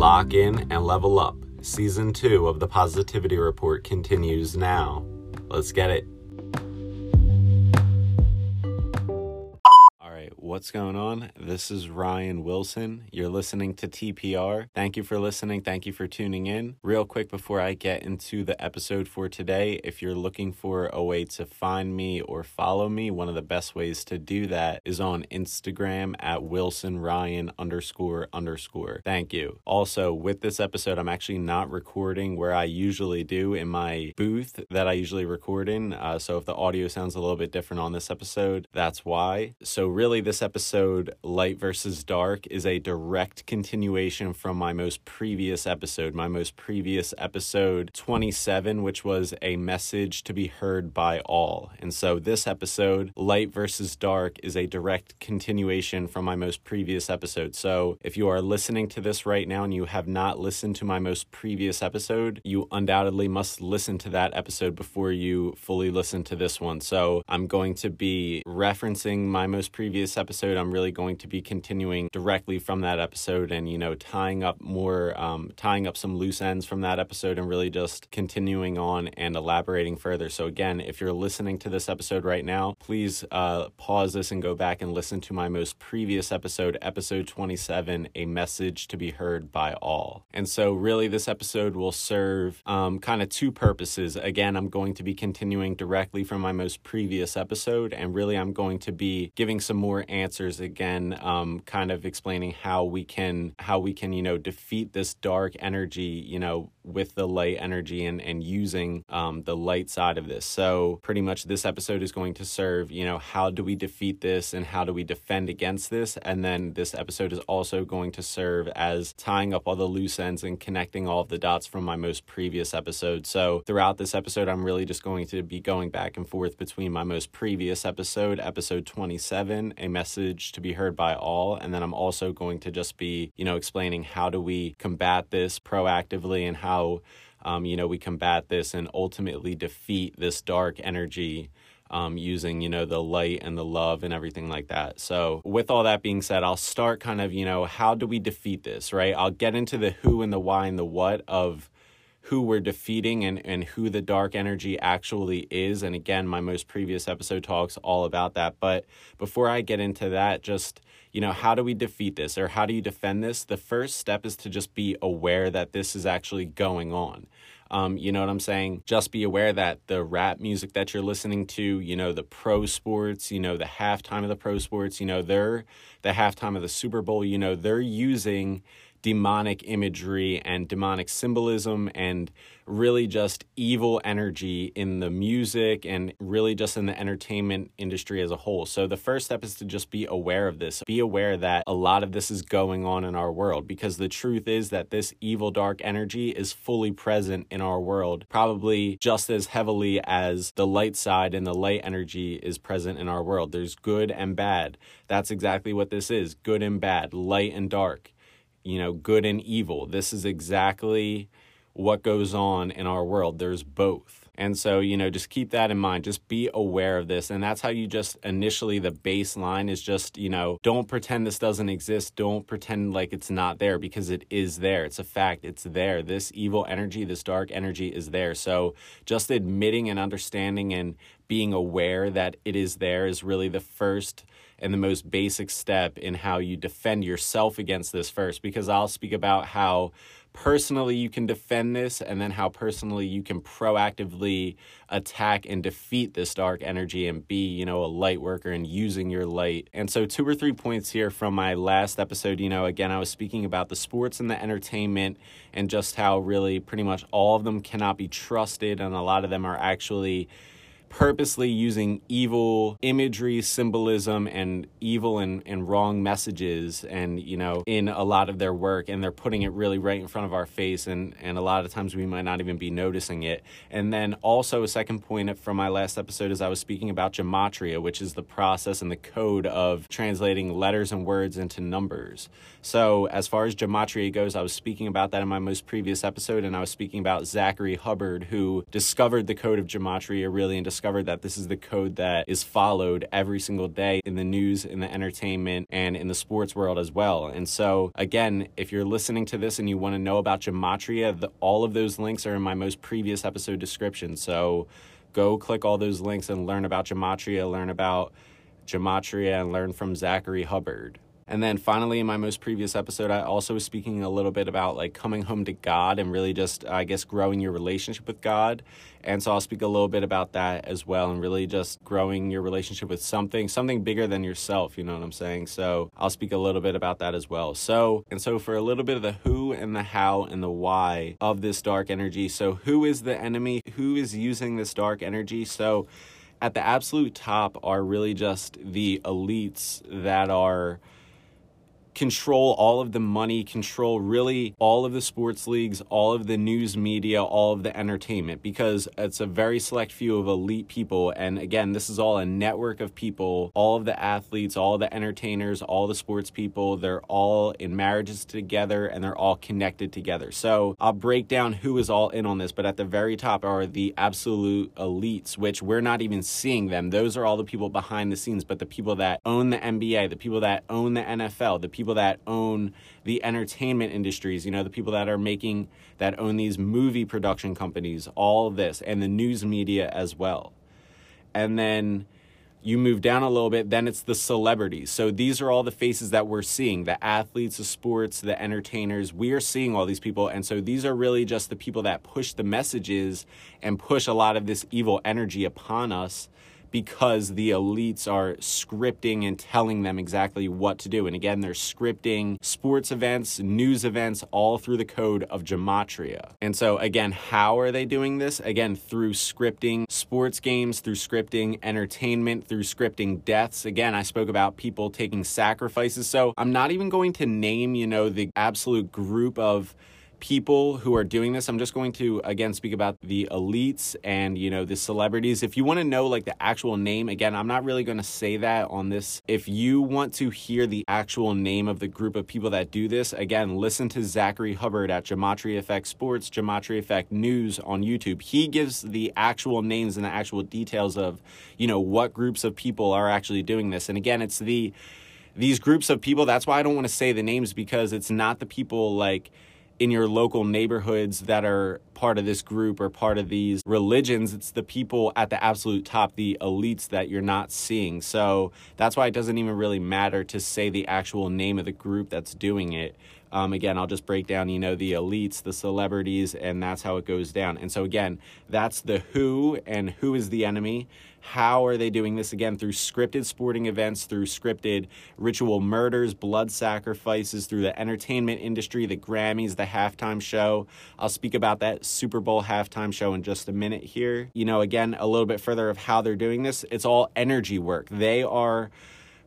lock in and level up. Season 2 of the Positivity Report continues now. Let's get it. What's going on? This is Ryan Wilson. You're listening to TPR. Thank you for listening. Thank you for tuning in. Real quick before I get into the episode for today, if you're looking for a way to find me or follow me, one of the best ways to do that is on Instagram at Wilson Ryan underscore underscore. Thank you. Also, with this episode, I'm actually not recording where I usually do in my booth that I usually record in. Uh, so if the audio sounds a little bit different on this episode, that's why. So, really, this episode, Light versus Dark, is a direct continuation from my most previous episode, my most previous episode 27, which was a message to be heard by all. And so this episode, Light versus Dark, is a direct continuation from my most previous episode. So if you are listening to this right now and you have not listened to my most previous episode, you undoubtedly must listen to that episode before you fully listen to this one. So I'm going to be referencing my most previous episode, I'm really going to be continuing directly from that episode and, you know, tying up more, um, tying up some loose ends from that episode and really just continuing on and elaborating further. So, again, if you're listening to this episode right now, please uh, pause this and go back and listen to my most previous episode, episode 27, A Message to Be Heard by All. And so, really, this episode will serve um, kind of two purposes. Again, I'm going to be continuing directly from my most previous episode, and really, I'm going to be giving some more again, um, kind of explaining how we can how we can you know defeat this dark energy, you know, with the light energy and and using um, the light side of this. So pretty much this episode is going to serve you know how do we defeat this and how do we defend against this, and then this episode is also going to serve as tying up all the loose ends and connecting all of the dots from my most previous episode. So throughout this episode, I'm really just going to be going back and forth between my most previous episode, episode 27, a message to be heard by all. And then I'm also going to just be, you know, explaining how do we combat this proactively and how, um, you know, we combat this and ultimately defeat this dark energy. Um, using you know the light and the love and everything like that so with all that being said i'll start kind of you know how do we defeat this right i'll get into the who and the why and the what of who we're defeating and, and who the dark energy actually is. And again, my most previous episode talks all about that. But before I get into that, just, you know, how do we defeat this or how do you defend this? The first step is to just be aware that this is actually going on. Um, you know what I'm saying? Just be aware that the rap music that you're listening to, you know, the pro sports, you know, the halftime of the pro sports, you know, they're the halftime of the Super Bowl, you know, they're using demonic imagery and demonic symbolism and really just evil energy in the music and really just in the entertainment industry as a whole. So the first step is to just be aware of this. Be aware that a lot of this is going on in our world because the truth is that this evil dark energy is fully present in our world, probably just as heavily as the light side and the light energy is present in our world. There's good and bad. That's exactly what this is good and bad, light and dark you know, good and evil. This is exactly what goes on in our world. There's both. And so, you know, just keep that in mind. Just be aware of this. And that's how you just initially, the baseline is just, you know, don't pretend this doesn't exist. Don't pretend like it's not there because it is there. It's a fact. It's there. This evil energy, this dark energy is there. So just admitting and understanding and being aware that it is there is really the first and the most basic step in how you defend yourself against this first because I'll speak about how personally you can defend this and then how personally you can proactively attack and defeat this dark energy and be you know a light worker and using your light. And so two or three points here from my last episode you know again i was speaking about the sports and the entertainment and just how really pretty much all of them cannot be trusted and a lot of them are actually purposely using evil imagery, symbolism, and evil and, and wrong messages and, you know, in a lot of their work. And they're putting it really right in front of our face. And, and a lot of times we might not even be noticing it. And then also, a second point from my last episode is I was speaking about gematria, which is the process and the code of translating letters and words into numbers. So, as far as gematria goes, I was speaking about that in my most previous episode. And I was speaking about Zachary Hubbard, who discovered the code of gematria really and discovered discovered that this is the code that is followed every single day in the news, in the entertainment, and in the sports world as well. And so, again, if you're listening to this and you want to know about Gematria, the, all of those links are in my most previous episode description. So go click all those links and learn about Gematria, learn about Gematria, and learn from Zachary Hubbard. And then finally, in my most previous episode, I also was speaking a little bit about like coming home to God and really just, I guess, growing your relationship with God. And so I'll speak a little bit about that as well and really just growing your relationship with something, something bigger than yourself. You know what I'm saying? So I'll speak a little bit about that as well. So, and so for a little bit of the who and the how and the why of this dark energy. So, who is the enemy? Who is using this dark energy? So, at the absolute top are really just the elites that are control all of the money, control really all of the sports leagues, all of the news media, all of the entertainment, because it's a very select few of elite people. And again, this is all a network of people, all of the athletes, all the entertainers, all the sports people, they're all in marriages together and they're all connected together. So I'll break down who is all in on this, but at the very top are the absolute elites, which we're not even seeing them. Those are all the people behind the scenes, but the people that own the NBA, the people that own the NFL, the people people that own the entertainment industries, you know, the people that are making, that own these movie production companies, all this, and the news media as well. And then you move down a little bit, then it's the celebrities. So these are all the faces that we're seeing the athletes, the sports, the entertainers. We are seeing all these people. And so these are really just the people that push the messages and push a lot of this evil energy upon us because the elites are scripting and telling them exactly what to do. And again, they're scripting sports events, news events, all through the code of Gematria. And so, again, how are they doing this? Again, through scripting sports games, through scripting entertainment, through scripting deaths. Again, I spoke about people taking sacrifices. So I'm not even going to name, you know, the absolute group of people who are doing this. I'm just going to again speak about the elites and you know the celebrities. If you want to know like the actual name, again, I'm not really going to say that on this. If you want to hear the actual name of the group of people that do this, again, listen to Zachary Hubbard at Gematria Effect Sports, Gematria Effect News on YouTube. He gives the actual names and the actual details of, you know, what groups of people are actually doing this. And again, it's the these groups of people. That's why I don't want to say the names because it's not the people like in your local neighborhoods that are part of this group or part of these religions. It's the people at the absolute top, the elites that you're not seeing. So that's why it doesn't even really matter to say the actual name of the group that's doing it. Um, again, I'll just break down, you know, the elites, the celebrities, and that's how it goes down. And so, again, that's the who and who is the enemy. How are they doing this again? Through scripted sporting events, through scripted ritual murders, blood sacrifices, through the entertainment industry, the Grammys, the halftime show. I'll speak about that Super Bowl halftime show in just a minute here. You know, again, a little bit further of how they're doing this. It's all energy work. They are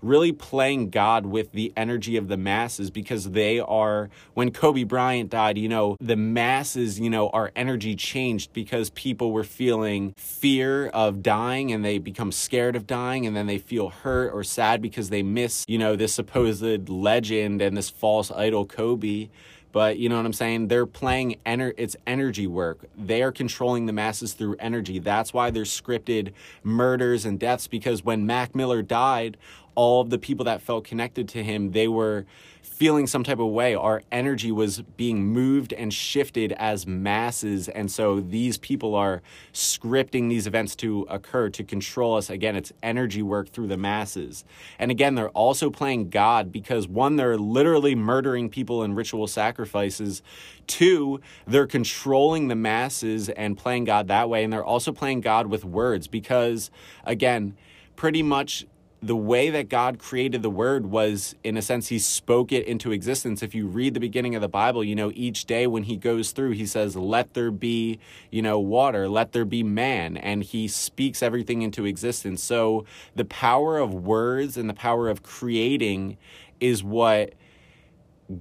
really playing God with the energy of the masses because they are, when Kobe Bryant died, you know, the masses, you know, our energy changed because people were feeling fear of dying and they become scared of dying and then they feel hurt or sad because they miss, you know, this supposed legend and this false idol Kobe but you know what I'm saying? They're playing ener- it's energy work. They are controlling the masses through energy. That's why there's scripted murders and deaths because when Mac Miller died, all of the people that felt connected to him, they were feeling some type of way. Our energy was being moved and shifted as masses. And so these people are scripting these events to occur to control us. Again, it's energy work through the masses. And again, they're also playing God because one, they're literally murdering people in ritual sacrifices. Two, they're controlling the masses and playing God that way. And they're also playing God with words because, again, pretty much the way that God created the word was, in a sense, he spoke it into existence. If you read the beginning of the Bible, you know, each day when he goes through, he says, Let there be, you know, water, let there be man. And he speaks everything into existence. So the power of words and the power of creating is what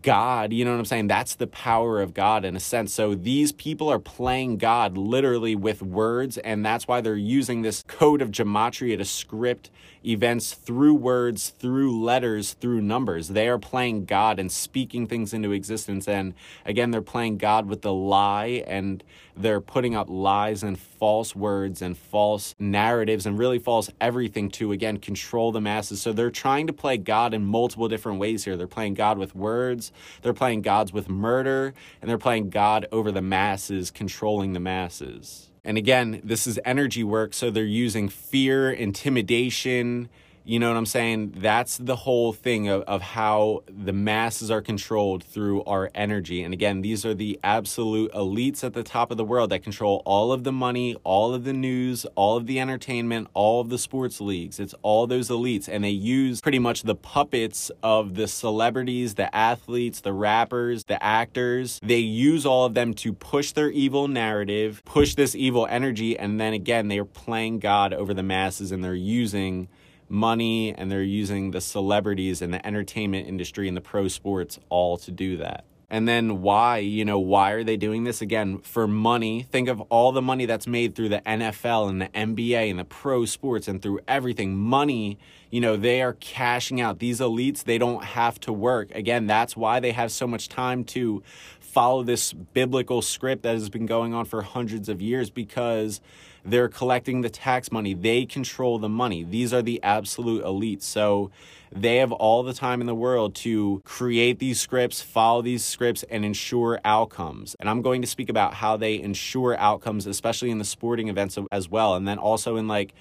God, you know what I'm saying? That's the power of God in a sense. So these people are playing God literally with words, and that's why they're using this code of gematria to script events through words, through letters, through numbers. They are playing God and speaking things into existence. And again, they're playing God with the lie and they're putting up lies and false words and false narratives and really false everything to, again, control the masses. So they're trying to play God in multiple different ways here. They're playing God with words, they're playing gods with murder, and they're playing God over the masses, controlling the masses. And again, this is energy work, so they're using fear, intimidation, you know what I'm saying? That's the whole thing of, of how the masses are controlled through our energy. And again, these are the absolute elites at the top of the world that control all of the money, all of the news, all of the entertainment, all of the sports leagues. It's all those elites. And they use pretty much the puppets of the celebrities, the athletes, the rappers, the actors. They use all of them to push their evil narrative, push this evil energy. And then again, they are playing God over the masses and they're using money and they're using the celebrities and the entertainment industry and the pro sports all to do that. And then why, you know, why are they doing this? Again, for money. Think of all the money that's made through the NFL and the NBA and the pro sports and through everything. Money, you know, they are cashing out. These elites, they don't have to work. Again, that's why they have so much time to follow this biblical script that has been going on for hundreds of years because they're collecting the tax money. They control the money. These are the absolute elites. So they have all the time in the world to create these scripts, follow these scripts, and ensure outcomes. And I'm going to speak about how they ensure outcomes, especially in the sporting events as well. And then also in like,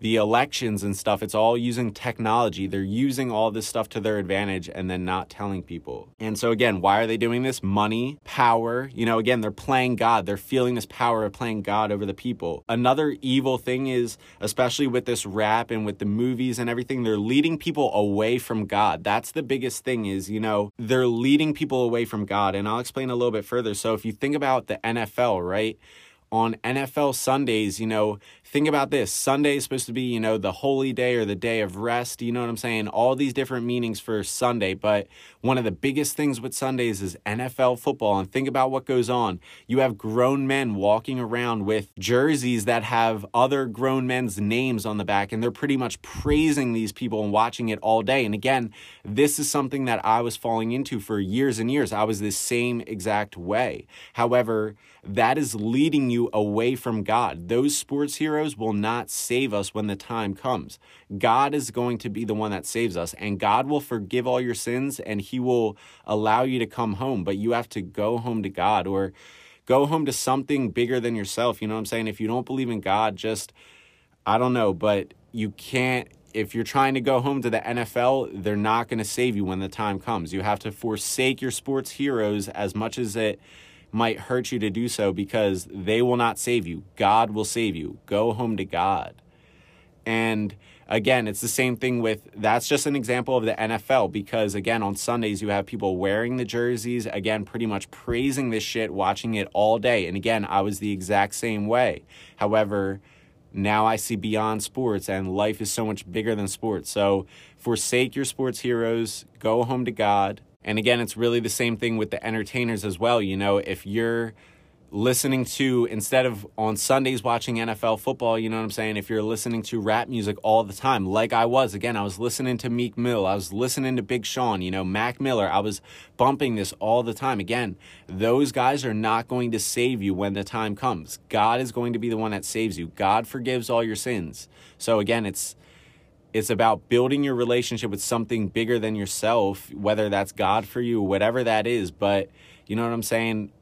the elections and stuff, it's all using technology. They're using all this stuff to their advantage and then not telling people. And so, again, why are they doing this? Money, power. You know, again, they're playing God. They're feeling this power of playing God over the people. Another evil thing is, especially with this rap and with the movies and everything, they're leading people away from God. That's the biggest thing is, you know, they're leading people away from God. And I'll explain a little bit further. So, if you think about the NFL, right? On NFL Sundays, you know, think about this. Sunday is supposed to be, you know, the holy day or the day of rest. You know what I'm saying? All these different meanings for Sunday. But one of the biggest things with Sundays is NFL football. And think about what goes on. You have grown men walking around with jerseys that have other grown men's names on the back, and they're pretty much praising these people and watching it all day. And again, this is something that I was falling into for years and years. I was the same exact way. However, that is leading you away from God. Those sports heroes will not save us when the time comes. God is going to be the one that saves us, and God will forgive all your sins and He will allow you to come home. But you have to go home to God or go home to something bigger than yourself. You know what I'm saying? If you don't believe in God, just, I don't know, but you can't if you're trying to go home to the NFL, they're not going to save you when the time comes. You have to forsake your sports heroes as much as it might hurt you to do so because they will not save you. God will save you. Go home to God. And again, it's the same thing with that's just an example of the NFL because, again, on Sundays, you have people wearing the jerseys, again, pretty much praising this shit, watching it all day. And again, I was the exact same way. However, now I see beyond sports and life is so much bigger than sports. So forsake your sports heroes, go home to God, and again, it's really the same thing with the entertainers as well. You know, if you're listening to instead of on Sundays watching NFL football, you know what I'm saying? If you're listening to rap music all the time, like I was, again, I was listening to Meek Mill, I was listening to Big Sean, you know, Mac Miller, I was bumping this all the time. Again, those guys are not going to save you when the time comes. God is going to be the one that saves you. God forgives all your sins. So again, it's it's about building your relationship with something bigger than yourself, whether that's God for you, whatever that is. But you know what I'm saying?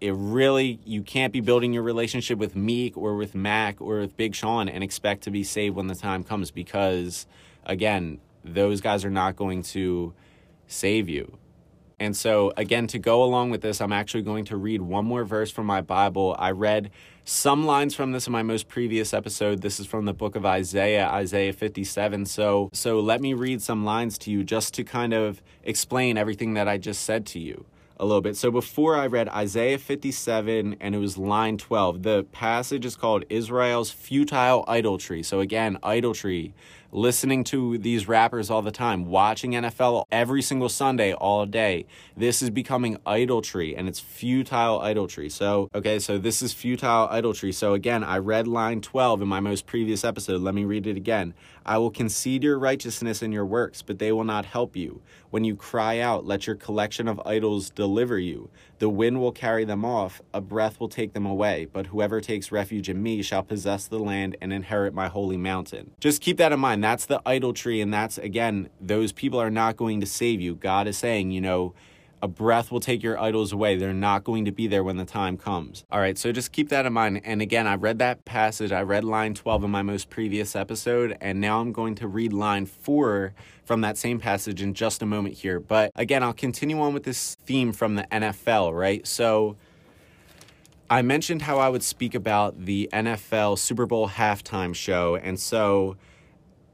It really, you can't be building your relationship with Meek or with Mac or with Big Sean and expect to be saved when the time comes because, again, those guys are not going to save you. And so, again, to go along with this, I'm actually going to read one more verse from my Bible. I read some lines from this in my most previous episode. This is from the book of Isaiah, Isaiah 57. So, so let me read some lines to you just to kind of explain everything that I just said to you a little bit. So before I read Isaiah 57 and it was line 12, the passage is called Israel's futile idolatry. So again, idolatry, listening to these rappers all the time, watching NFL every single Sunday all day. This is becoming idolatry and it's futile idolatry. So, okay, so this is futile idolatry. So, again, I read line 12 in my most previous episode. Let me read it again. I will concede your righteousness and your works, but they will not help you. When you cry out, let your collection of idols deliver you. The wind will carry them off, a breath will take them away, but whoever takes refuge in me shall possess the land and inherit my holy mountain. Just keep that in mind. That's the idolatry, and that's, again, those people are not going to save you. God is saying, you know, a breath will take your idols away. They're not going to be there when the time comes. All right, so just keep that in mind. And again, I read that passage. I read line 12 in my most previous episode, and now I'm going to read line 4 from that same passage in just a moment here. But again, I'll continue on with this theme from the NFL, right? So I mentioned how I would speak about the NFL Super Bowl halftime show. And so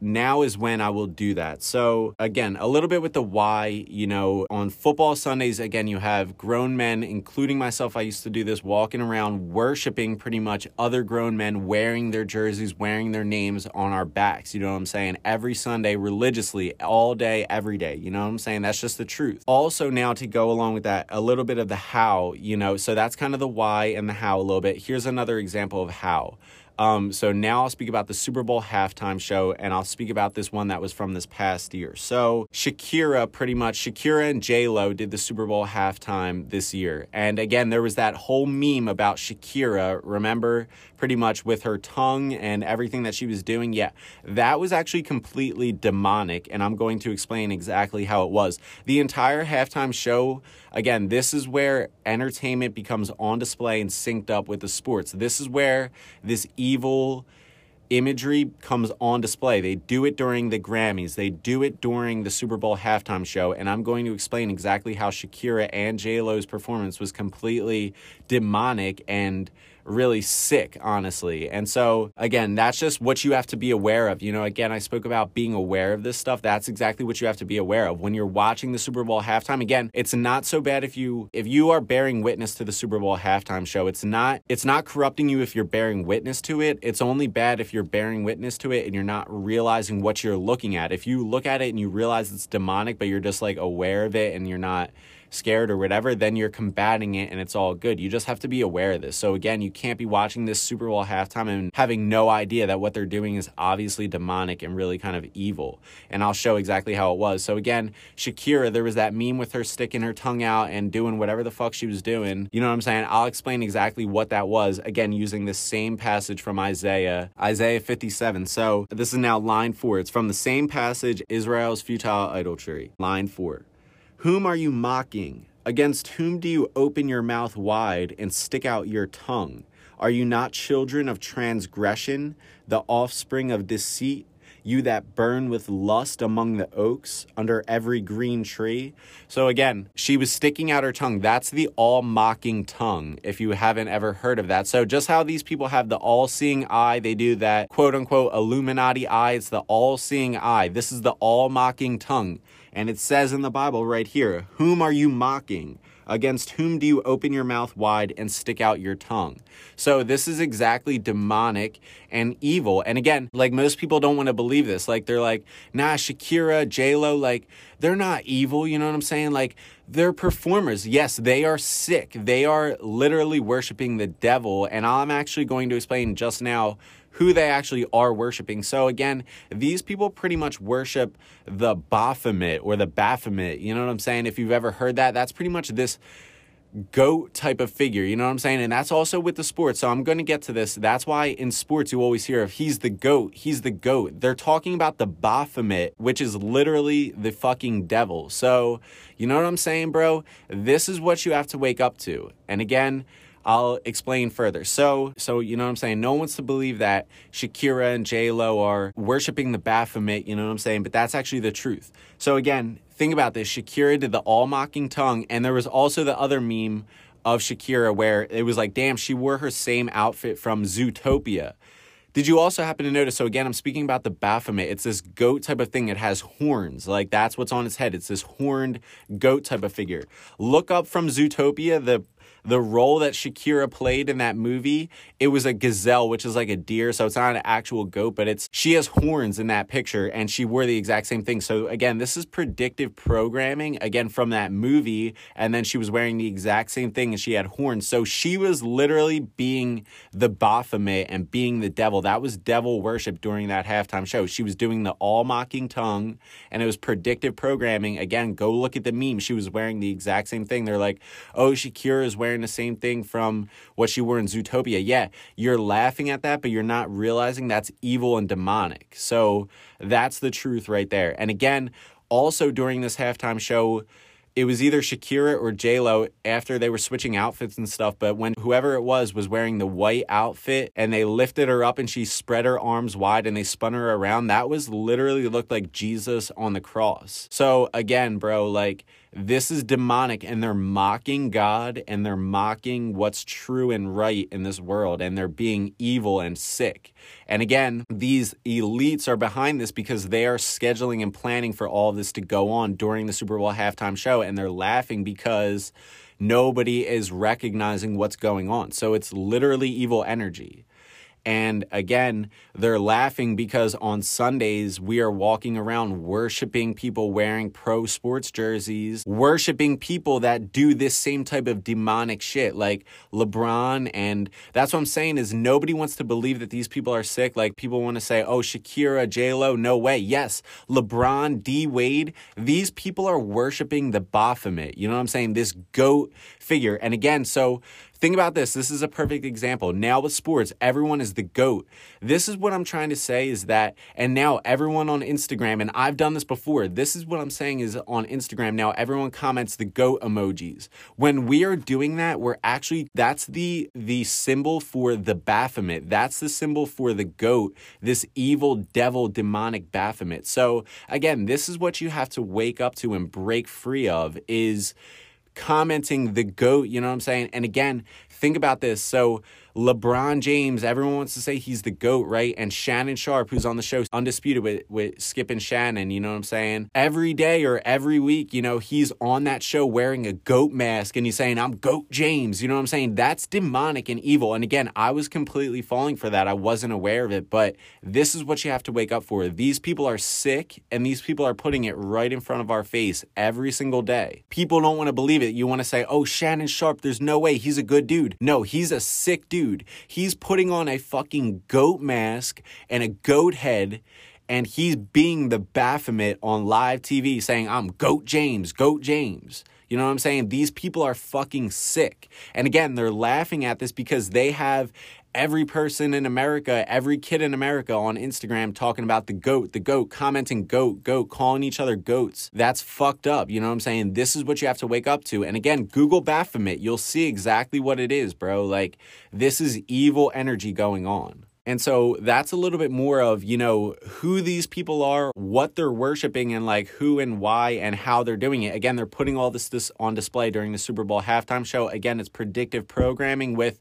now is when I will do that. So, again, a little bit with the why, you know, on football Sundays, again, you have grown men, including myself. I used to do this walking around worshiping pretty much other grown men wearing their jerseys, wearing their names on our backs. You know what I'm saying? Every Sunday, religiously, all day, every day. You know what I'm saying? That's just the truth. Also, now to go along with that, a little bit of the how, you know, so that's kind of the why and the how a little bit. Here's another example of how. Um, so now I'll speak about the Super Bowl halftime show, and I'll speak about this one that was from this past year. So Shakira, pretty much, Shakira and J Lo did the Super Bowl halftime this year, and again there was that whole meme about Shakira. Remember, pretty much with her tongue and everything that she was doing. Yeah, that was actually completely demonic, and I'm going to explain exactly how it was. The entire halftime show again, this is where entertainment becomes on display and synced up with the sports. This is where this evil imagery comes on display. They do it during the Grammys, they do it during the Super Bowl halftime show, and I'm going to explain exactly how Shakira and J Lo's performance was completely demonic and really sick, honestly. And so, again, that's just what you have to be aware of. You know, again, I spoke about being aware of this stuff. That's exactly what you have to be aware of when you're watching the Super Bowl halftime. Again, it's not so bad if you if you are bearing witness to the Super Bowl halftime show. It's not it's not corrupting you if you're bearing witness to it. It's only bad if you're bearing witness to it and you're not realizing what you're looking at. If you look at it and you realize it's demonic, but you're just like aware of it and you're not scared or whatever, then you're combating it and it's all good. You just have to be aware of this. So again, you can't be watching this Super Bowl halftime and having no idea that what they're doing is obviously demonic and really kind of evil. And I'll show exactly how it was. So again, Shakira, there was that meme with her sticking her tongue out and doing whatever the fuck she was doing. You know what I'm saying? I'll explain exactly what that was again using the same passage from Isaiah, Isaiah 57. So this is now line 4. It's from the same passage, Israel's futile idolatry. Line 4. Whom are you mocking? Against whom do you open your mouth wide and stick out your tongue? Are you not children of transgression, the offspring of deceit? You that burn with lust among the oaks, under every green tree. So again, she was sticking out her tongue. That's the all mocking tongue, if you haven't ever heard of that. So, just how these people have the all seeing eye, they do that quote unquote Illuminati eye. It's the all seeing eye. This is the all mocking tongue. And it says in the Bible right here, Whom are you mocking? Against whom do you open your mouth wide and stick out your tongue? So, this is exactly demonic and evil. And again, like most people don't want to believe this. Like, they're like, nah, Shakira, J-Lo, like, they're not evil. You know what I'm saying? Like, they're performers. Yes, they are sick. They are literally worshiping the devil. And I'm actually going to explain just now who they actually are worshiping. So again, these people pretty much worship the Baphomet or the Baphomet. You know what I'm saying? If you've ever heard that, that's pretty much this goat type of figure. You know what I'm saying? And that's also with the sports. So I'm going to get to this. That's why in sports you always hear of he's the goat, he's the goat. They're talking about the Baphomet, which is literally the fucking devil. So, you know what I'm saying, bro? This is what you have to wake up to. And again, I'll explain further. So, so you know what I'm saying? No one wants to believe that Shakira and J Lo are worshiping the Baphomet. You know what I'm saying? But that's actually the truth. So again, think about this. Shakira did the all mocking tongue, and there was also the other meme of Shakira where it was like, damn, she wore her same outfit from Zootopia. Did you also happen to notice? So again, I'm speaking about the Baphomet. It's this goat type of thing. It has horns. Like that's what's on its head. It's this horned goat type of figure. Look up from Zootopia the the role that Shakira played in that movie, it was a gazelle, which is like a deer. So it's not an actual goat, but it's she has horns in that picture and she wore the exact same thing. So again, this is predictive programming again from that movie. And then she was wearing the exact same thing and she had horns. So she was literally being the Baphomet and being the devil. That was devil worship during that halftime show. She was doing the all mocking tongue and it was predictive programming. Again, go look at the meme. She was wearing the exact same thing. They're like, oh, Shakira is wearing the same thing from what she wore in Zootopia. Yeah, you're laughing at that, but you're not realizing that's evil and demonic. So that's the truth right there. And again, also during this halftime show, it was either Shakira or J Lo after they were switching outfits and stuff. But when whoever it was was wearing the white outfit and they lifted her up and she spread her arms wide and they spun her around, that was literally looked like Jesus on the cross. So again, bro, like this is demonic and they're mocking God and they're mocking what's true and right in this world and they're being evil and sick. And again, these elites are behind this because they are scheduling and planning for all of this to go on during the Super Bowl halftime show and they're laughing because nobody is recognizing what's going on. So it's literally evil energy. And again, they're laughing because on Sundays we are walking around worshiping people wearing pro sports jerseys, worshiping people that do this same type of demonic shit like LeBron. And that's what I'm saying is nobody wants to believe that these people are sick. Like people want to say, oh, Shakira, J-Lo, no way. Yes, LeBron, D Wade, these people are worshiping the Baphomet. You know what I'm saying? This goat figure. And again, so Think about this. This is a perfect example. Now with sports, everyone is the GOAT. This is what I'm trying to say is that, and now everyone on Instagram, and I've done this before, this is what I'm saying is on Instagram now, everyone comments the GOAT emojis. When we are doing that, we're actually, that's the, the symbol for the Baphomet. That's the symbol for the GOAT, this evil devil demonic Baphomet. So again, this is what you have to wake up to and break free of is commenting the GOAT, you know what I'm saying? And again, think about this. So LeBron James, everyone wants to say he's the GOAT, right? And Shannon Sharpe, who's on the show, undisputed with, with Skip and Shannon, you know what I'm saying? Every day or every week, you know, he's on that show wearing a GOAT mask and he's saying, I'm GOAT James, you know what I'm saying? That's demonic and evil. And again, I was completely falling for that. I wasn't aware of it, but this is what you have to wake up for. These people are sick and these people are putting it right in front of our face every single day. People don't want to believe it. You want to say, oh, Shannon Sharpe, there's no way he's a good dude. No, he's a sick dude dude. He's putting on a fucking goat mask and a goat head and he's being the Baphomet on live TV saying, I'm Goat James, Goat James. You know what I'm saying? These people are fucking sick. And again, they're laughing at this because they have every person in America, every kid in America on Instagram talking about the goat, the goat, commenting goat, goat, calling each other goats. That's fucked up. You know what I'm saying? This is what you have to wake up to. And again, Google Baphomet, you'll see exactly what it is, bro. Like, this is evil energy going on. And so that's a little bit more of, you know, who these people are, what they're worshiping, and like who and why and how they're doing it. Again, they're putting all this, this on display during the Super Bowl halftime show. Again, it's predictive programming with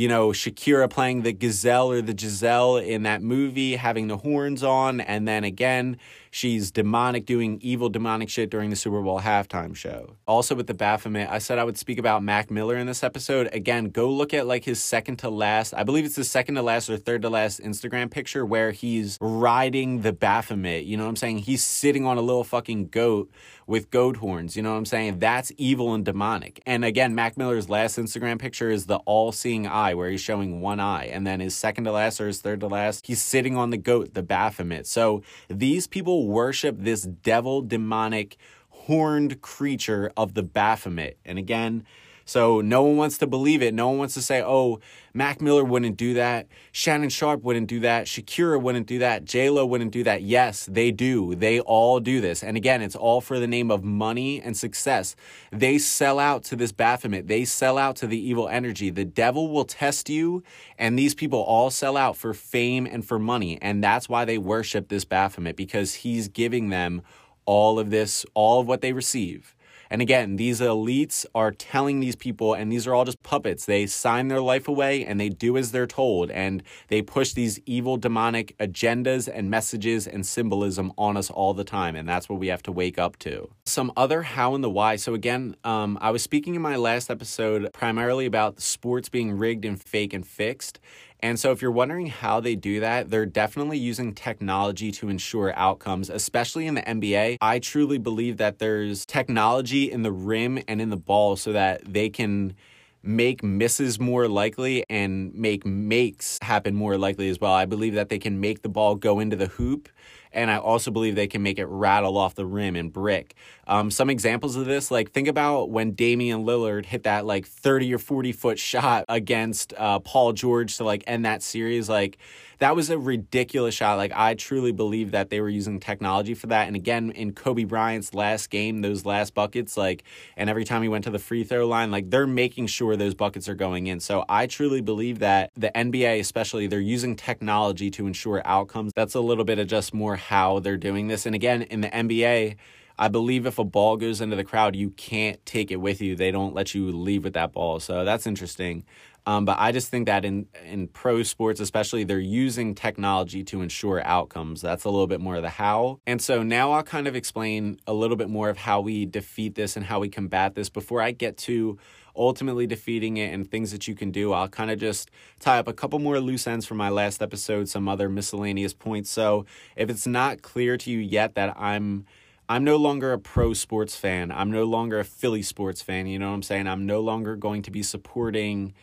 you know, Shakira playing the gazelle or the Giselle in that movie, having the horns on, and then again, She's demonic, doing evil demonic shit during the Super Bowl halftime show. Also, with the Baphomet, I said I would speak about Mac Miller in this episode. Again, go look at like his second to last, I believe it's the second to last or third to last Instagram picture where he's riding the Baphomet. You know what I'm saying? He's sitting on a little fucking goat with goat horns. You know what I'm saying? That's evil and demonic. And again, Mac Miller's last Instagram picture is the all seeing eye where he's showing one eye. And then his second to last or his third to last, he's sitting on the goat, the Baphomet. So these people worship this devil demonic horned creature of the Baphomet. And again, so no one wants to believe it. No one wants to say, oh, Mac Miller wouldn't do that. Shannon Sharpe wouldn't do that. Shakira wouldn't do that. J-Lo wouldn't do that. Yes, they do. They all do this. And again, it's all for the name of money and success. They sell out to this Baphomet. They sell out to the evil energy. The devil will test you, and these people all sell out for fame and for money. And that's why they worship this Baphomet, because he's giving them all of this, all of what they receive And again, these elites are telling these people, and these are all just puppets. They sign their life away and they do as they're told, and they push these evil, demonic agendas and messages and symbolism on us all the time. And that's what we have to wake up to. Some other how and the why. So, again, um, I was speaking in my last episode primarily about sports being rigged and fake and fixed. And so, if you're wondering how they do that, they're definitely using technology to ensure outcomes, especially in the NBA. I truly believe that there's technology in the rim and in the ball so that they can make misses more likely and make makes happen more likely as well. I believe that they can make the ball go into the hoop and I also believe they can make it rattle off the rim and brick. Um, some examples of this, like think about when Damian Lillard hit that like 30 or 40 foot shot against uh, Paul George to like end that series. Like that was a ridiculous shot. Like I truly believe that they were using technology for that. And again, in Kobe Bryant's last game, those last buckets, like, and every time he went to the free throw line, like they're making sure those buckets are going in. So I truly believe that the NBA, especially, they're using technology to ensure outcomes. That's a little bit of just more how they're doing this. And again, in the NBA, I believe if a ball goes into the crowd, you can't take it with you. They don't let you leave with that ball. So that's interesting. Um, but I just think that in in pro sports, especially, they're using technology to ensure outcomes. That's a little bit more of the how. And so now I'll kind of explain a little bit more of how we defeat this and how we combat this before I get to ultimately defeating it and things that you can do. I'll kind of just tie up a couple more loose ends from my last episode, some other miscellaneous points. So if it's not clear to you yet that I'm I'm no longer a pro sports fan. I'm no longer a Philly sports fan. You know what I'm saying? I'm no longer going to be supporting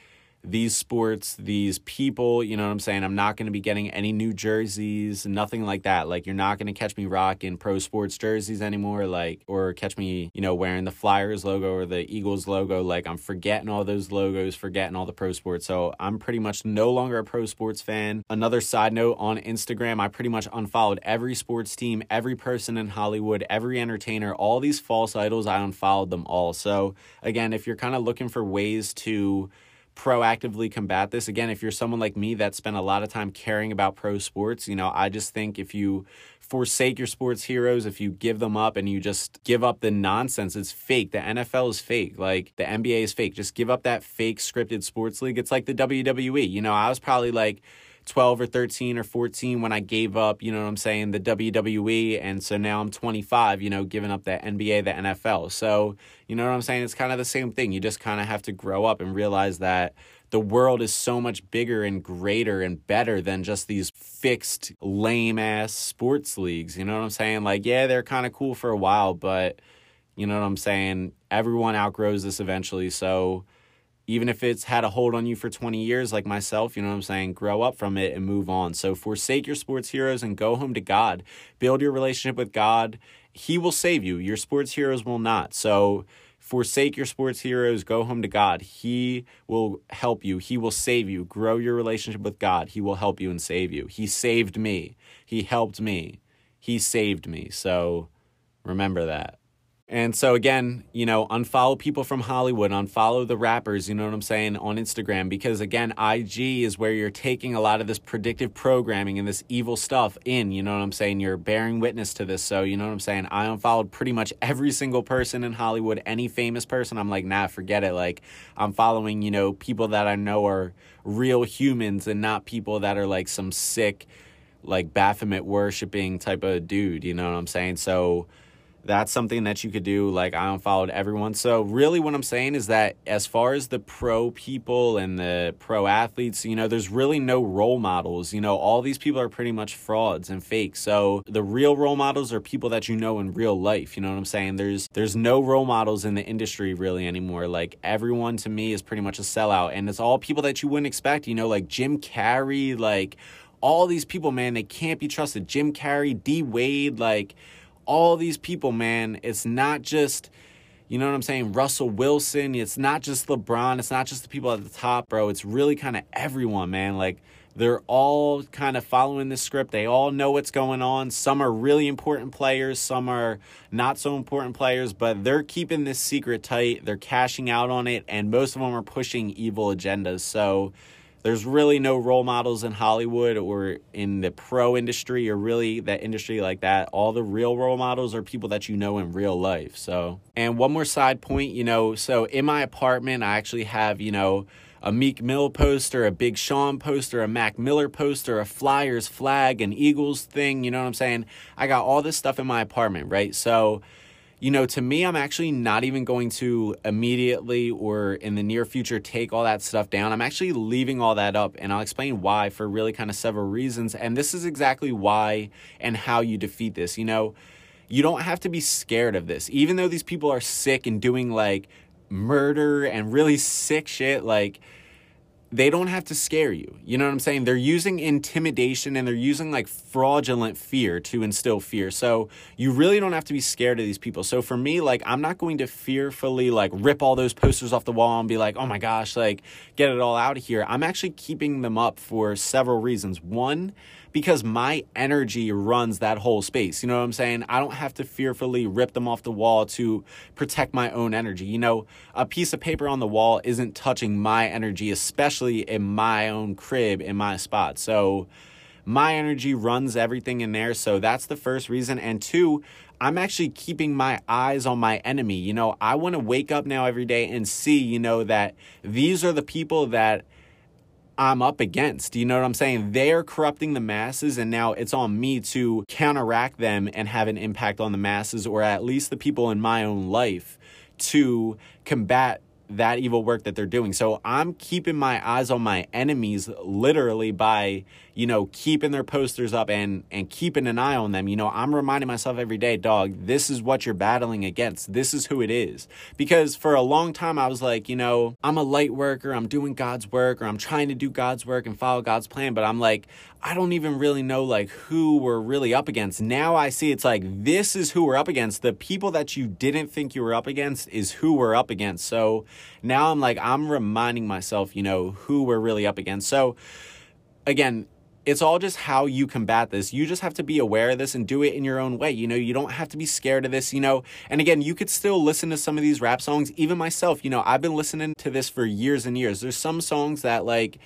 these sports, these people, you know what I'm saying? I'm not going to be getting any new jerseys, nothing like that. Like, you're not going to catch me rocking pro sports jerseys anymore, like, or catch me, you know, wearing the Flyers logo or the Eagles logo. Like, I'm forgetting all those logos, forgetting all the pro sports. So, I'm pretty much no longer a pro sports fan. Another side note on Instagram, I pretty much unfollowed every sports team, every person in Hollywood, every entertainer, all these false idols. I unfollowed them all. So, again, if you're kind of looking for ways to, proactively combat this. Again, if you're someone like me that spent a lot of time caring about pro sports, you know, I just think if you forsake your sports heroes, if you give them up and you just give up the nonsense, it's fake. The NFL is fake. Like the NBA is fake. Just give up that fake scripted sports league. It's like the WWE. You know, I was probably like 12 or 13 or 14 when I gave up, you know what I'm saying, the WWE. And so now I'm 25, you know, giving up the NBA, the NFL. So, you know what I'm saying? It's kind of the same thing. You just kind of have to grow up and realize that the world is so much bigger and greater and better than just these fixed, lame ass sports leagues. You know what I'm saying? Like, yeah, they're kind of cool for a while, but you know what I'm saying? Everyone outgrows this eventually. So, even if it's had a hold on you for 20 years, like myself, you know what I'm saying? Grow up from it and move on. So forsake your sports heroes and go home to God. Build your relationship with God. He will save you. Your sports heroes will not. So forsake your sports heroes. Go home to God. He will help you. He will save you. Grow your relationship with God. He will help you and save you. He saved me. He helped me. He saved me. So remember that. And so again, you know, unfollow people from Hollywood, unfollow the rappers, you know what I'm saying, on Instagram because again, IG is where you're taking a lot of this predictive programming and this evil stuff in, you know what I'm saying? You're bearing witness to this. So, you know what I'm saying? I unfollowed pretty much every single person in Hollywood, any famous person. I'm like, "Nah, forget it." Like, I'm following, you know, people that I know are real humans and not people that are like some sick like Baphomet worshiping type of dude, you know what I'm saying? So, that's something that you could do. Like I unfollowed everyone. So really what I'm saying is that as far as the pro people and the pro athletes, you know, there's really no role models. You know, all these people are pretty much frauds and fake. So the real role models are people that you know in real life. You know what I'm saying? There's there's no role models in the industry really anymore. Like everyone to me is pretty much a sellout. And it's all people that you wouldn't expect, you know, like Jim Carrey, like all these people, man, they can't be trusted. Jim Carrey, D Wade, like all these people, man. It's not just, you know what I'm saying, Russell Wilson. It's not just LeBron. It's not just the people at the top, bro. It's really kind of everyone, man. Like, they're all kind of following the script. They all know what's going on. Some are really important players, some are not so important players, but they're keeping this secret tight. They're cashing out on it, and most of them are pushing evil agendas. So, there's really no role models in Hollywood or in the pro industry or really that industry like that. All the real role models are people that you know in real life. So, and one more side point, you know, so in my apartment, I actually have, you know, a Meek Mill poster, a Big Sean poster, a Mac Miller poster, a Flyers flag, an Eagles thing. You know what I'm saying? I got all this stuff in my apartment, right? So, you know, to me, I'm actually not even going to immediately or in the near future take all that stuff down. I'm actually leaving all that up, and I'll explain why for really kind of several reasons. And this is exactly why and how you defeat this. You know, you don't have to be scared of this, even though these people are sick and doing like murder and really sick shit. Like, they don't have to scare you. You know what I'm saying? They're using intimidation and they're using like fraudulent fear to instill fear. So you really don't have to be scared of these people. So for me, like, I'm not going to fearfully like rip all those posters off the wall and be like, oh my gosh, like, get it all out of here. I'm actually keeping them up for several reasons. One, because my energy runs that whole space. You know what I'm saying? I don't have to fearfully rip them off the wall to protect my own energy. You know, a piece of paper on the wall isn't touching my energy, especially in my own crib, in my spot. So, my energy runs everything in there. So, that's the first reason. And two, I'm actually keeping my eyes on my enemy. You know, I want to wake up now every day and see, you know, that these are the people that I'm up against. You know what I'm saying? They're corrupting the masses, and now it's on me to counteract them and have an impact on the masses, or at least the people in my own life to combat that evil work that they're doing. So I'm keeping my eyes on my enemies literally by, you know, keeping their posters up and and keeping an eye on them. You know, I'm reminding myself every day, dog, this is what you're battling against. This is who it is. Because for a long time I was like, you know, I'm a light worker, I'm doing God's work or I'm trying to do God's work and follow God's plan, but I'm like I don't even really know like who we're really up against. Now I see it's like this is who we're up against. The people that you didn't think you were up against is who we're up against. So now I'm like I'm reminding myself, you know, who we're really up against. So again, it's all just how you combat this. You just have to be aware of this and do it in your own way. You know, you don't have to be scared of this, you know. And again, you could still listen to some of these rap songs, even myself, you know, I've been listening to this for years and years. There's some songs that like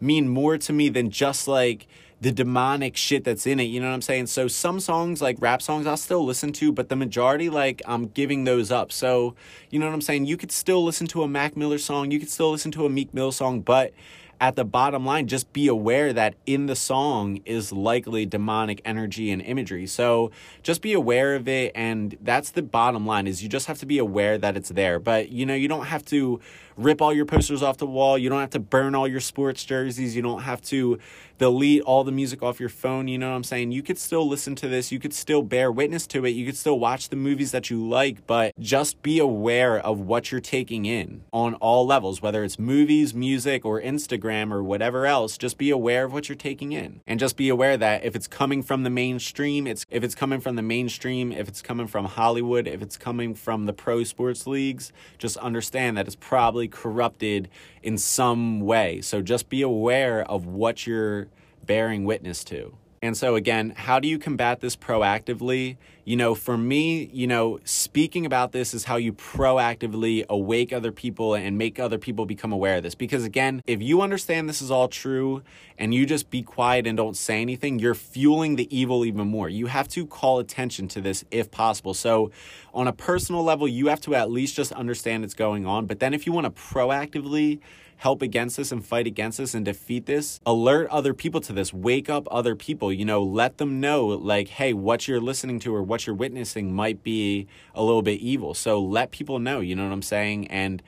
mean more to me than just like the demonic shit that's in it. You know what I'm saying? So some songs, like rap songs, I'll still listen to, but the majority, like, I'm giving those up. So, you know what I'm saying? You could still listen to a Mac Miller song, you could still listen to a Meek Mill song, but at the bottom line, just be aware that in the song is likely demonic energy and imagery. So just be aware of it. And that's the bottom line is you just have to be aware that it's there. But, you know, you don't have to rip all your posters off the wall. You don't have to burn all your sports jerseys. You don't have to delete all the music off your phone. You know what I'm saying? You could still listen to this. You could still bear witness to it. You could still watch the movies that you like, but just be aware of what you're taking in on all levels, whether it's movies, music, or Instagram or whatever else. Just be aware of what you're taking in and just be aware that if it's coming from the mainstream, it's if it's coming from the mainstream, if it's coming from Hollywood, if it's coming from the pro sports leagues, just understand that it's probably corrupted in some way. So just be aware of what you're bearing witness to. And so, again, how do you combat this proactively? You know, for me, you know, speaking about this is how you proactively awake other people and make other people become aware of this. Because, again, if you understand this is all true and you just be quiet and don't say anything, you're fueling the evil even more. You have to call attention to this if possible. So, on a personal level, you have to at least just understand it's going on. But then, if you want to proactively, help against this and fight against this and defeat this, alert other people to this, wake up other people, you know, let them know, like, hey, what you're listening to or what you're witnessing might be a little bit evil. So let people know, you know what I'm saying? And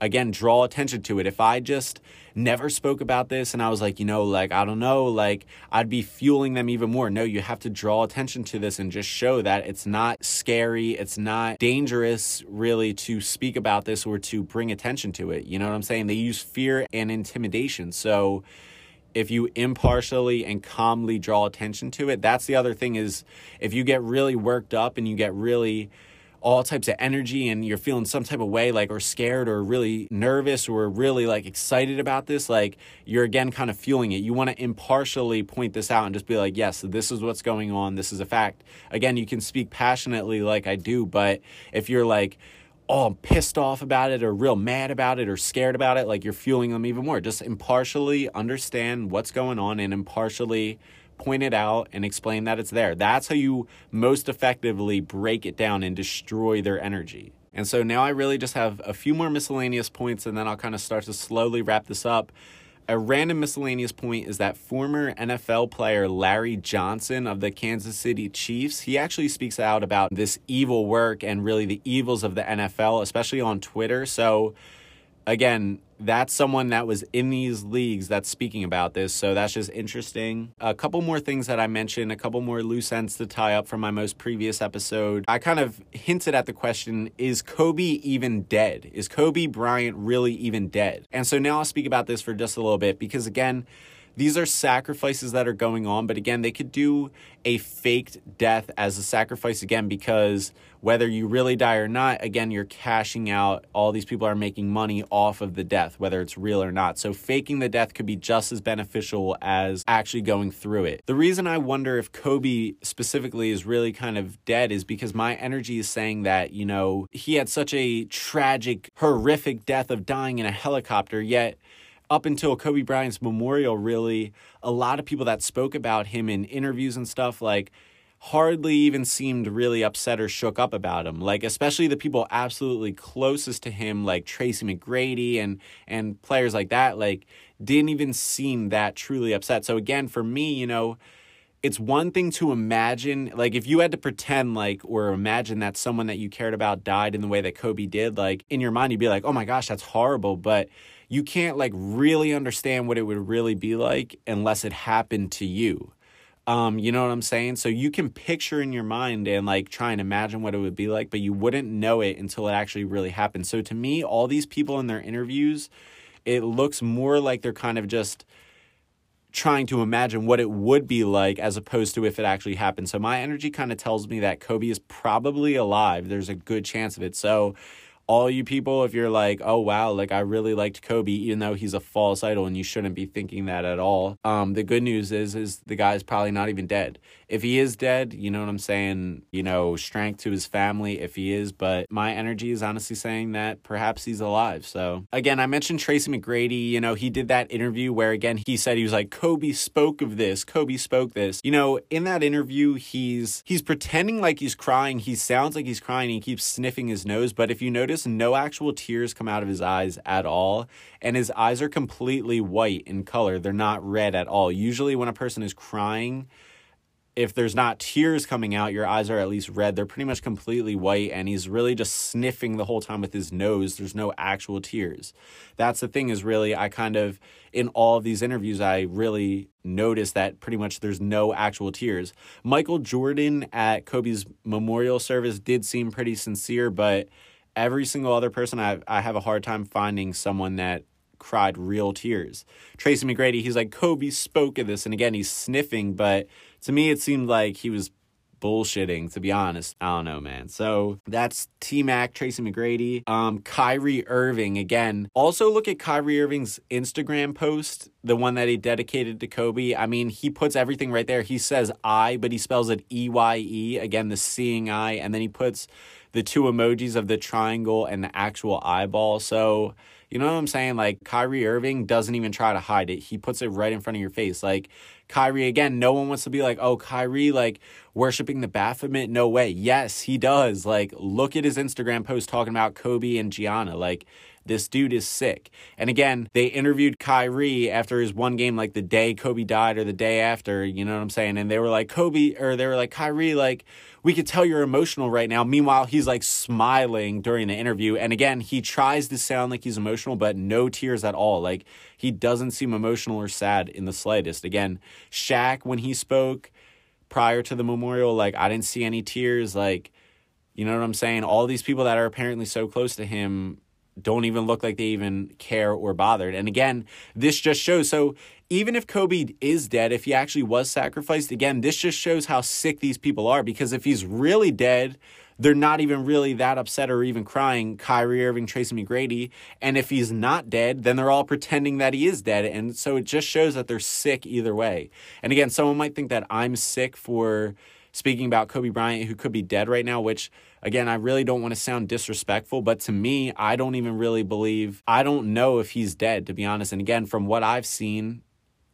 again, draw attention to it. If I just never spoke about this and I was like, you know, like, I don't know, like, I'd be fueling them even more. No, you have to draw attention to this and just show that it's not scary, it's not dangerous really to speak about this or to bring attention to it. You know what I'm saying? They use fear and intimidation. So, if you impartially and calmly draw attention to it, that's the other thing is if you get really worked up and you get really all types of energy and you're feeling some type of way like or scared or really nervous or really like excited about this like you're again kind of feeling it. You want to impartially point this out and just be like yes this is what's going on. This is a fact. Again you can speak passionately like i do but if you're like oh, pissed off about it or real mad about it or scared about it, like you're fueling them even more. Just impartially understand what's going on and impartially point it out and explain that it's there. That's how you most effectively break it down and destroy their energy. And so now I really just have a few more miscellaneous points and then I'll kind of start to slowly wrap this up. A random miscellaneous point is that former NFL player Larry Johnson of the Kansas City Chiefs, he actually speaks out about this evil work and really the evils of the NFL, especially on Twitter. So again, that's someone that was in these leagues that's speaking about this. So that's just interesting. A couple more things that I mentioned, a couple more loose ends to tie up from my most previous episode. I kind of hinted at the question is Kobe even dead? Is Kobe Bryant really even dead? And so now I'll speak about this for just a little bit because, again, these are sacrifices that are going on, but again, they could do a faked death as a sacrifice again because whether you really die or not, again, you're cashing out. All these people are making money off of the death, whether it's real or not. So faking the death could be just as beneficial as actually going through it. The reason I wonder if Kobe specifically is really kind of dead is because my energy is saying that, you know, he had such a tragic, horrific death of dying in a helicopter, yet up until Kobe Bryant's memorial, really, a lot of people that spoke about him in interviews and stuff, like, hardly even seemed really upset or shook up about him. Like, especially the people absolutely closest to him, like Tracy McGrady and, and players like that, like, didn't even seem that truly upset. So, again, for me, you know, it's one thing to imagine like if you had to pretend like or imagine that someone that you cared about died in the way that Kobe did like in your mind you'd be like oh my gosh that's horrible but you can't like really understand what it would really be like unless it happened to you. Um, you know what I'm saying? So you can picture in your mind and like try and imagine what it would be like, but you wouldn't know it until it actually really happened. So to me, all these people in their interviews, it looks more like they're kind of just trying to imagine what it would be like as opposed to if it actually happened. So my energy kind of tells me that Kobe is probably alive. There's a good chance of it. So all you people, if you're like, oh wow, like I really liked Kobe, even though he's a false idol, and you shouldn't be thinking that at all. Um, the good news is, is the guy's probably not even dead. If he is dead, you know what I'm saying. You know, strength to his family if he is. But my energy is honestly saying that perhaps he's alive. So again, I mentioned Tracy McGrady. You know, he did that interview where again he said he was like, Kobe spoke of this. Kobe spoke this. You know, in that interview, he's he's pretending like he's crying. He sounds like he's crying. He keeps sniffing his nose. But if you notice notice no actual tears come out of his eyes at all. And his eyes are completely white in color. They're not red at all. Usually, when a person is crying, if there's not tears coming out, your eyes are at least red. They're pretty much completely white, and he's really just sniffing the whole time with his nose. There's no actual tears. That's the thing, is really, I kind of, in all of these interviews, I really noticed that pretty much there's no actual tears. Michael Jordan at Kobe's memorial service did seem pretty sincere, but every single other person I I have a hard time finding someone that cried real tears. Tracy McGrady, he's like Kobe spoke of this, and again he's sniffing, but to me it seemed like he was bullshitting, to be honest. I don't know, man. So that's T Mac, Tracy McGrady. Um, Kyrie Irving, again. Also look at Kyrie Irving's Instagram post, the one that he dedicated to Kobe. I mean, he puts everything right there. He says I, but he spells it E Y E, again, the seeing eye, and then he puts the two emojis of the triangle and the actual eyeball. So, you know what I'm saying? Like Kyrie Irving doesn't even try to hide it. He puts it right in front of your face. Like Kyrie, again, no one wants to be like, oh, Kyrie, like worshiping the Baphomet. No way. Yes, he does. Like, look at his Instagram post talking about Kobe and Gianna. Like, this dude is sick. And again, they interviewed Kyrie after his one game, like the day Kobe died or the day after, you know what I'm saying? And they were like, Kobe, or they were like, Kyrie, like, we could tell you're emotional right now. Meanwhile, he's like smiling during the interview. And again, he tries to sound like he's emotional, but no tears at all. Like he doesn't seem emotional or sad in the slightest. Again, Shaq, when he spoke prior to the memorial, like I didn't see any tears. Like, you know what I'm saying? All these people that are apparently so close to him don't even look like they even care or bothered. And again, this just shows. So even if Kobe is dead, if he actually was sacrificed, again, this just shows how sick these people are. Because if he's really dead, they're not even really that upset or even crying, Kyrie Irving, Tracy McGrady. And if he's not dead, then they're all pretending that he is dead. And so it just shows that they're sick either way. And again, someone might think that I'm sick for speaking about Kobe Bryant, who could be dead right now, which again, I really don't want to sound disrespectful, but to me, I don't even really believe, I don't know if he's dead, to be honest. And again, from what I've seen,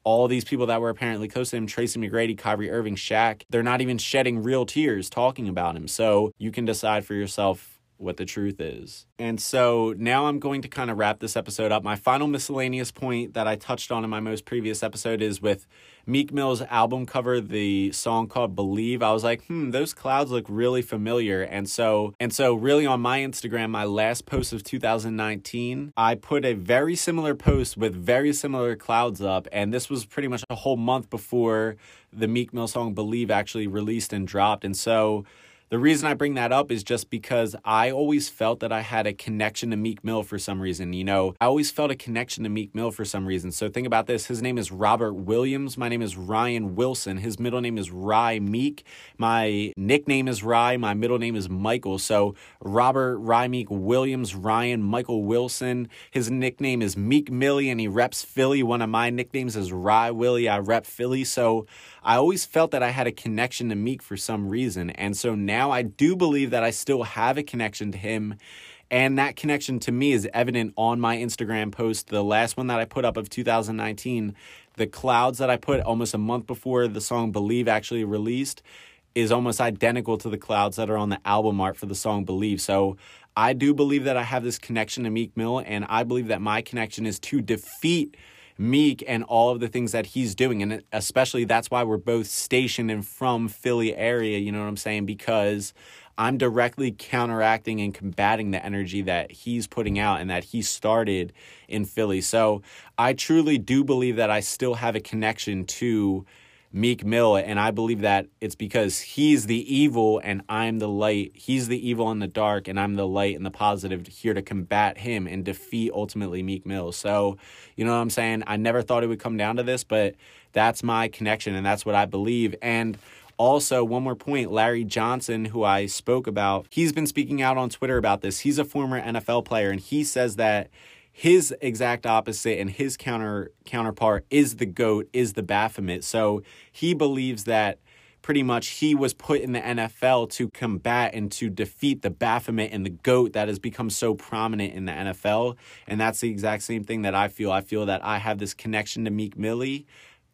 all these people that were apparently close to him, Tracy McGrady, Kyrie Irving, Shaq, they're not even shedding real tears talking about him. So you can decide for yourself what the truth is. And so now I'm going to kind of wrap this episode up. My final miscellaneous point that I touched on in my most previous episode is with Meek Mill's album cover, the song called Believe. I was like, hmm, those clouds look really familiar. And so, and so really on my Instagram, my last post of 2019, I put a very similar post with very similar clouds up. And this was pretty much a whole month before the Meek Mill song Believe actually released and dropped. And so, the reason I bring that up is just because I always felt that I had a connection to Meek Mill for some reason. You know, I always felt a connection to Meek Mill for some reason. So think about this. His name is Robert Williams. My name is Ryan Wilson. His middle name is Rihmeek. My nickname is Rye. My middle name is Michael. So Robert Rihmeek Williams Ryan Michael Wilson. His nickname is Meek Millie and he reps Philly. One of my nicknames is Rye Willie. I rep Philly. So I always felt that I had a connection to Meek for some reason. And so now I do believe that I still have a connection to him. And that connection to me is evident on my Instagram post, the last one that I put up of 2019. The clouds that I put almost a month before the song Believe actually released is almost identical to the clouds that are on the album art for the song Believe. So I do believe that I have this connection to Meek Mill, and I believe that my connection is to defeat Meek and all of the things that he's doing. And especially that's why we're both stationed and from Philly area, you know what I'm saying? Because I'm directly counteracting and combating the energy that he's putting out and that he started in Philly. So I truly do believe that I still have a connection to Meek Mill, and I believe that it's because he's the evil and I'm the light. He's the evil in the dark, and I'm the light and the positive here to combat him and defeat ultimately Meek Mill. So, you know what I'm saying? I never thought it would come down to this, but that's my connection, and that's what I believe. And also, one more point Larry Johnson, who I spoke about, he's been speaking out on Twitter about this. He's a former NFL player, and he says that his exact opposite and his counter counterpart is the goat, is the Baphomet. So he believes that pretty much he was put in the NFL to combat and to defeat the Baphomet and the GOAT that has become so prominent in the NFL. And that's the exact same thing that I feel. I feel that I have this connection to Meek Millie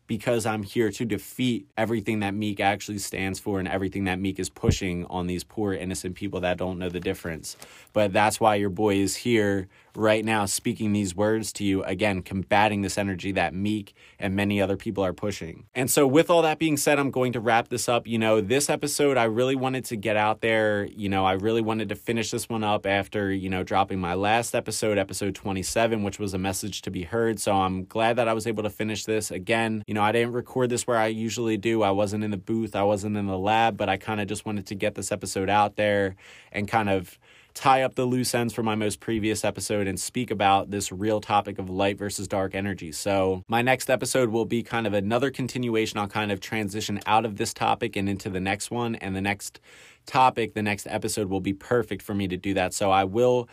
because I'm here to defeat everything that Meek actually stands for and everything that Meek is pushing on these poor innocent people that don't know the difference. But that's why your boy is here right now speaking these words to you, again, combating this energy that Meek and many other people are pushing. And so, with all that being said, I'm going to wrap this up. You know, this episode, I really wanted to get out there. You know, I really wanted to finish this one up after, you know, dropping my last episode, episode 27, which was a message to be heard. So, I'm glad that I was able to finish this. Again, you know, I didn't record this where I usually do. I wasn't in the booth, I wasn't in the lab, but I kind of just wanted to get this episode out there and kind of tie up the loose ends from my most previous episode and speak about this real topic of light versus dark energy. So, my next episode will be kind of another continuation. I'll kind of transition out of this topic and into the next one. And the next topic, the next episode will be perfect for me to do that. So, I will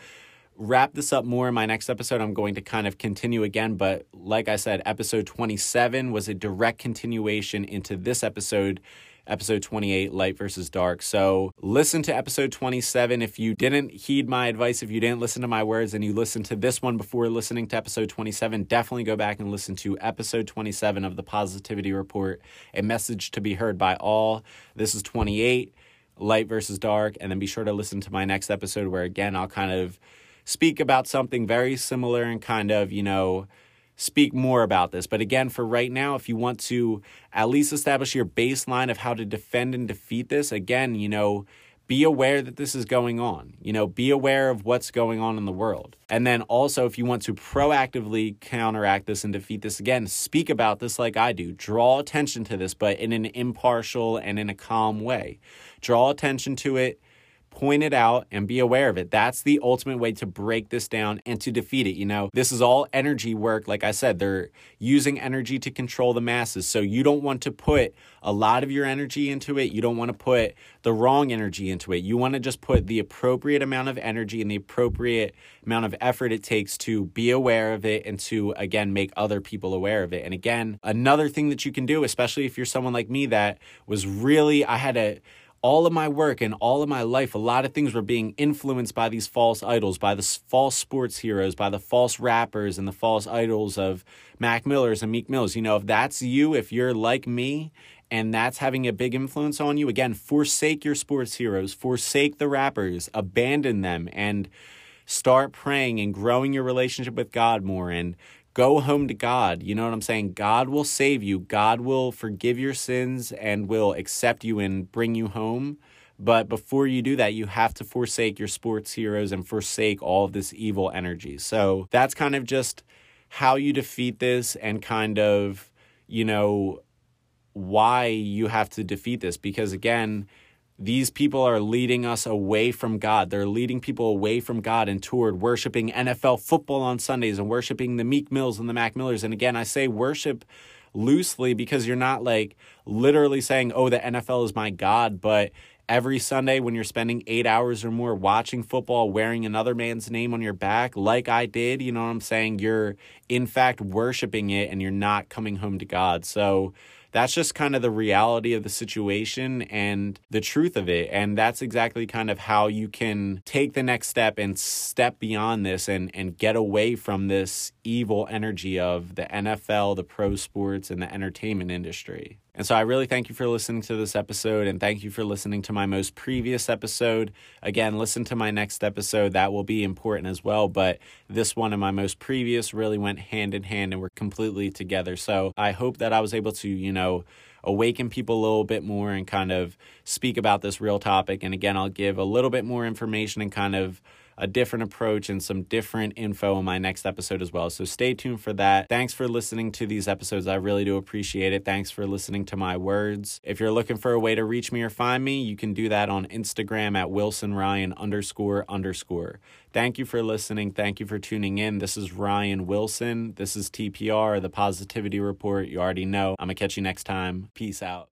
wrap this up more in my next episode. I'm going to kind of continue again, but like I said, episode 27 was a direct continuation into this episode episode 28, Light versus Dark. So listen to episode 27. If you didn't heed my advice, if you didn't listen to my words and you listened to this one before listening to episode 27, definitely go back and listen to episode 27 of the Positivity Report, a message to be heard by all. This is 28, Light versus Dark. And then be sure to listen to my next episode where, again, I'll kind of speak about something very similar and kind of, you know, speak more about this. But again, for right now, if you want to at least establish your baseline of how to defend and defeat this, again, you know, be aware that this is going on. You know, be aware of what's going on in the world. And then also, if you want to proactively counteract this and defeat this again, speak about this like I do. Draw attention to this, but in an impartial and in a calm way. Draw attention to it point it out and be aware of it. That's the ultimate way to break this down and to defeat it. You know, this is all energy work. Like I said, they're using energy to control the masses. So you don't want to put a lot of your energy into it. You don't want to put the wrong energy into it. You want to just put the appropriate amount of energy and the appropriate amount of effort it takes to be aware of it and to, again, make other people aware of it. And again, another thing that you can do, especially if you're someone like me that was really, I had a, all of my work and all of my life, a lot of things were being influenced by these false idols, by the false sports heroes, by the false rappers and the false idols of Mac Millers and Meek Mills. You know, if that's you, if you're like me, and that's having a big influence on you, again, forsake your sports heroes, forsake the rappers, abandon them, and start praying and growing your relationship with God more and go home to God. You know what I'm saying? God will save you. God will forgive your sins and will accept you and bring you home. But before you do that, you have to forsake your sports heroes and forsake all of this evil energy. So that's kind of just how you defeat this and kind of, you know, why you have to defeat this. Because again, these people are leading us away from God. They're leading people away from God and toward worshiping NFL football on Sundays and worshiping the Meek Mills and the Mac Millers. And again, I say worship loosely because you're not like literally saying, oh, the NFL is my God, but every Sunday when you're spending eight hours or more watching football, wearing another man's name on your back, like I did, you know what I'm saying? You're in fact worshiping it and you're not coming home to God. So, that's just kind of the reality of the situation and the truth of it. And that's exactly kind of how you can take the next step and step beyond this and, and get away from this evil energy of the NFL, the pro sports, and the entertainment industry. And so I really thank you for listening to this episode and thank you for listening to my most previous episode. Again, listen to my next episode. That will be important as well. But this one and my most previous really went hand in hand and were completely together. So I hope that I was able to, you know, awaken people a little bit more and kind of speak about this real topic. And again, I'll give a little bit more information and kind of a different approach and some different info in my next episode as well. So stay tuned for that. Thanks for listening to these episodes. I really do appreciate it. Thanks for listening to my words. If you're looking for a way to reach me or find me, you can do that on Instagram at Wilson Ryan underscore underscore. Thank you for listening. Thank you for tuning in. This is Ryan Wilson. This is TPR, the Positivity Report. You already know. I'm going to catch you next time. Peace out.